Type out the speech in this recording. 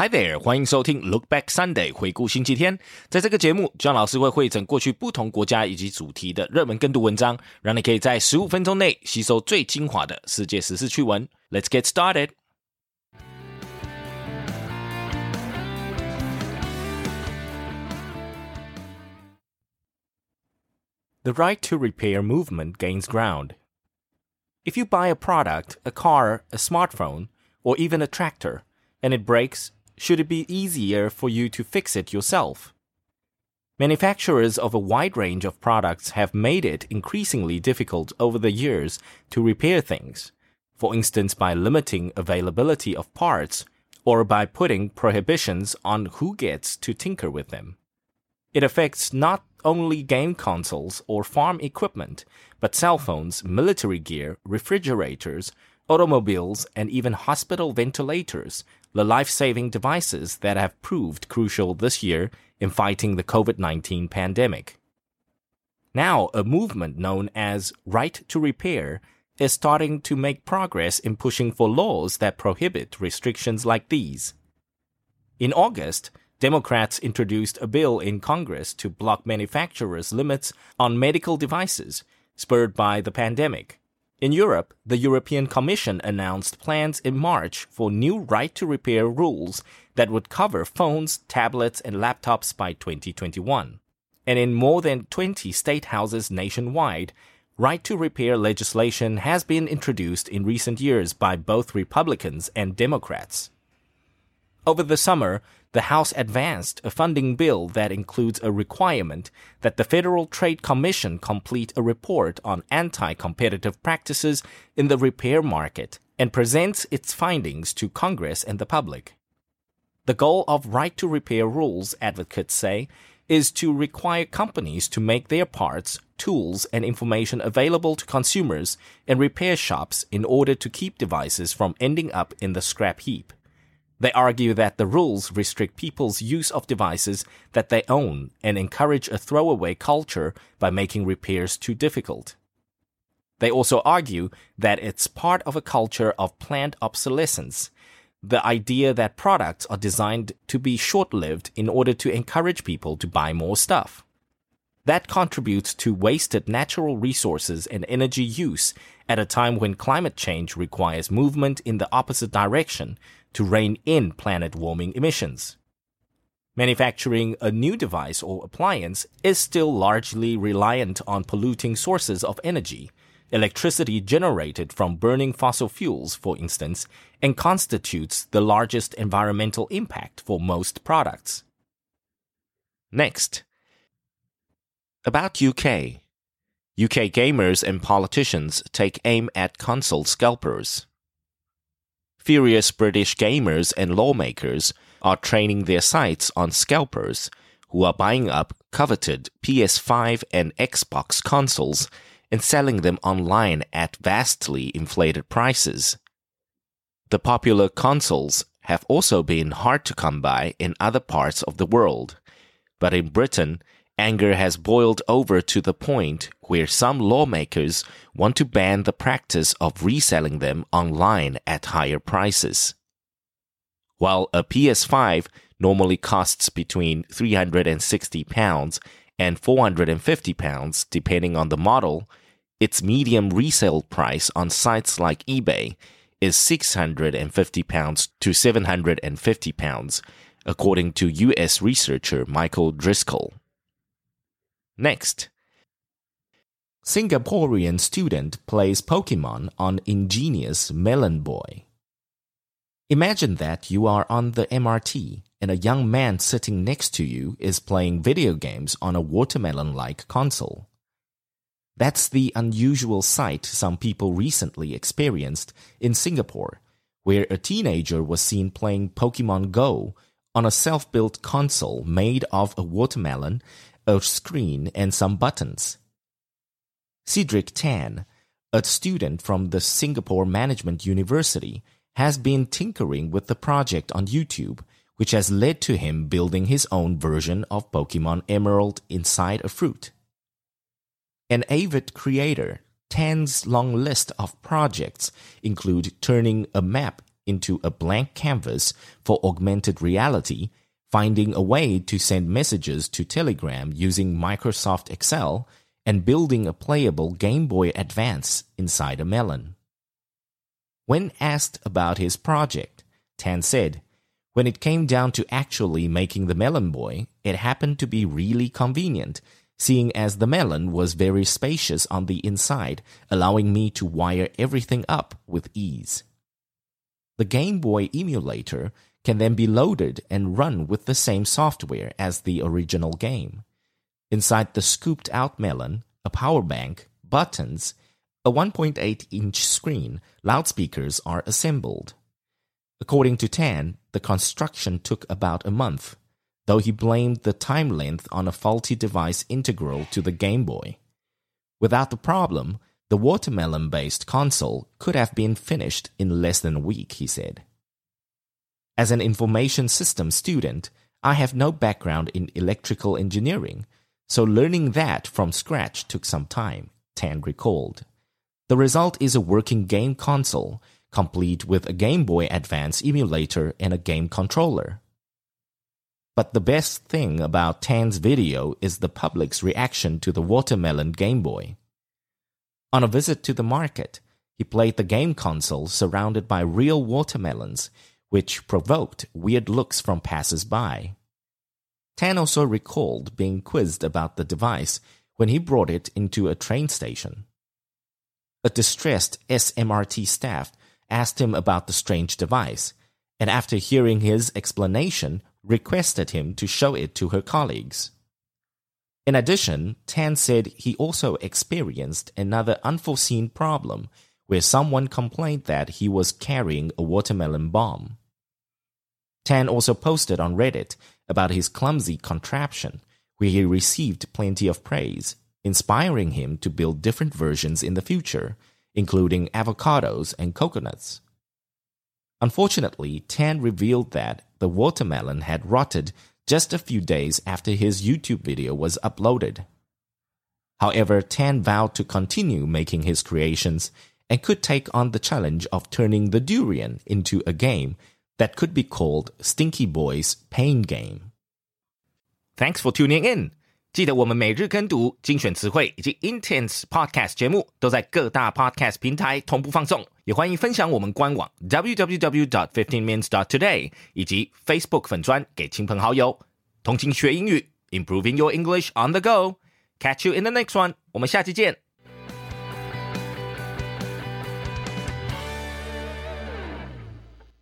Hi there，欢迎收听 Look Back Sunday 回顾星期天。在这个节目，John 老师会汇整过去不同国家以及主题的热门跟读文章，让你可以在十五分钟内吸收最精华的世界时事趣闻。Let's get started. The right to repair movement gains ground. If you buy a product, a car, a smartphone, or even a tractor, and it breaks, should it be easier for you to fix it yourself? Manufacturers of a wide range of products have made it increasingly difficult over the years to repair things, for instance, by limiting availability of parts or by putting prohibitions on who gets to tinker with them. It affects not only game consoles or farm equipment, but cell phones, military gear, refrigerators, automobiles, and even hospital ventilators, the life saving devices that have proved crucial this year in fighting the COVID 19 pandemic. Now, a movement known as Right to Repair is starting to make progress in pushing for laws that prohibit restrictions like these. In August, Democrats introduced a bill in Congress to block manufacturers' limits on medical devices, spurred by the pandemic. In Europe, the European Commission announced plans in March for new right to repair rules that would cover phones, tablets, and laptops by 2021. And in more than 20 state houses nationwide, right to repair legislation has been introduced in recent years by both Republicans and Democrats. Over the summer, the House advanced a funding bill that includes a requirement that the Federal Trade Commission complete a report on anti competitive practices in the repair market and presents its findings to Congress and the public. The goal of right to repair rules, advocates say, is to require companies to make their parts, tools, and information available to consumers and repair shops in order to keep devices from ending up in the scrap heap. They argue that the rules restrict people's use of devices that they own and encourage a throwaway culture by making repairs too difficult. They also argue that it's part of a culture of planned obsolescence, the idea that products are designed to be short lived in order to encourage people to buy more stuff. That contributes to wasted natural resources and energy use at a time when climate change requires movement in the opposite direction to rein in planet warming emissions. Manufacturing a new device or appliance is still largely reliant on polluting sources of energy, electricity generated from burning fossil fuels, for instance, and constitutes the largest environmental impact for most products. Next, about UK. UK gamers and politicians take aim at console scalpers. Furious British gamers and lawmakers are training their sights on scalpers who are buying up coveted PS5 and Xbox consoles and selling them online at vastly inflated prices. The popular consoles have also been hard to come by in other parts of the world, but in Britain, anger has boiled over to the point where some lawmakers want to ban the practice of reselling them online at higher prices. While a PS5 normally costs between £360 and £450 depending on the model, its medium resale price on sites like eBay is £650 to £750, according to US researcher Michael Driscoll. Next, Singaporean student plays Pokemon on ingenious Melon Boy. Imagine that you are on the MRT and a young man sitting next to you is playing video games on a watermelon like console. That's the unusual sight some people recently experienced in Singapore, where a teenager was seen playing Pokemon Go on a self built console made of a watermelon a screen, and some buttons. Cedric Tan, a student from the Singapore Management University, has been tinkering with the project on YouTube, which has led to him building his own version of Pokemon Emerald inside a fruit. An avid creator, Tan's long list of projects include turning a map into a blank canvas for augmented reality, finding a way to send messages to Telegram using Microsoft Excel, and building a playable Game Boy Advance inside a melon. When asked about his project, Tan said, when it came down to actually making the Melon Boy, it happened to be really convenient, seeing as the melon was very spacious on the inside, allowing me to wire everything up with ease. The Game Boy emulator can then be loaded and run with the same software as the original game. Inside the scooped out melon, a power bank, buttons, a 1.8 inch screen, loudspeakers are assembled. According to Tan, the construction took about a month, though he blamed the time length on a faulty device integral to the Game Boy. Without the problem, the watermelon based console could have been finished in less than a week, he said. As an information systems student, I have no background in electrical engineering, so learning that from scratch took some time, Tan recalled. The result is a working game console complete with a Game Boy Advance emulator and a game controller. But the best thing about Tan's video is the public's reaction to the watermelon Game Boy. On a visit to the market, he played the game console surrounded by real watermelons, which provoked weird looks from passers-by. Tan also recalled being quizzed about the device when he brought it into a train station. A distressed SMRT staff asked him about the strange device, and after hearing his explanation, requested him to show it to her colleagues. In addition, Tan said he also experienced another unforeseen problem where someone complained that he was carrying a watermelon bomb. Tan also posted on Reddit about his clumsy contraption, where he received plenty of praise, inspiring him to build different versions in the future including avocados and coconuts. Unfortunately, Tan revealed that the watermelon had rotted just a few days after his YouTube video was uploaded. However, Tan vowed to continue making his creations and could take on the challenge of turning the durian into a game that could be called Stinky Boy's Pain Game. Thanks for tuning in. 记得我们每日跟读、精选词汇以及 Intense Podcast 节目都在各大 Podcast 平台同步放送， 也欢迎分享我们官网 www.dot.fifteen.minutes.dot.today 以及 Facebook 粉砖给亲朋好友。同情学英语，Improving your English on the go。Catch you in the next one。我们下期见。